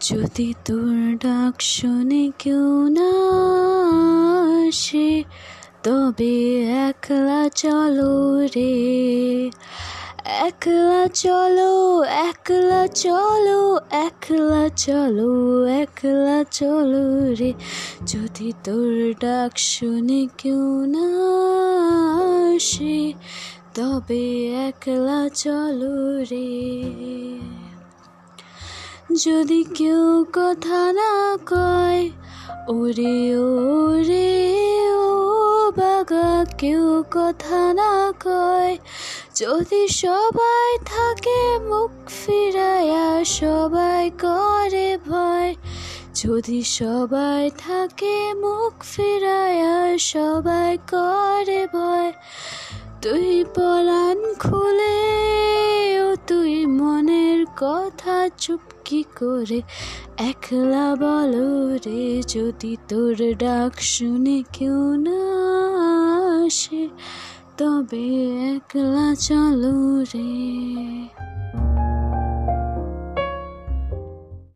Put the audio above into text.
যদি তোর ডাক শুনে কেউ না আসে, তবে একলা চলো রে। একলা চলো একলা চলো একলা চলো একলা চলো রে। যদি তোর ডাক শুনে কেউ না আসে, তবে একলা চলো রে। যদি কেউ কথা না কয়, ওরে ওরে, ও বাগা কেউ কথা না কয়। যদি সবাই থাকে মুখ ফিরায়া, সবাই করে ভয়। যদি সবাই থাকে মুখ ফিরায়া, সবাই করে ভয়। তুই ও তুই মনের কথা চুপকি করে একলা বলো রে, যদি তোর ডাক শুনে কেউ না আসে, তবে একলা চলো রে।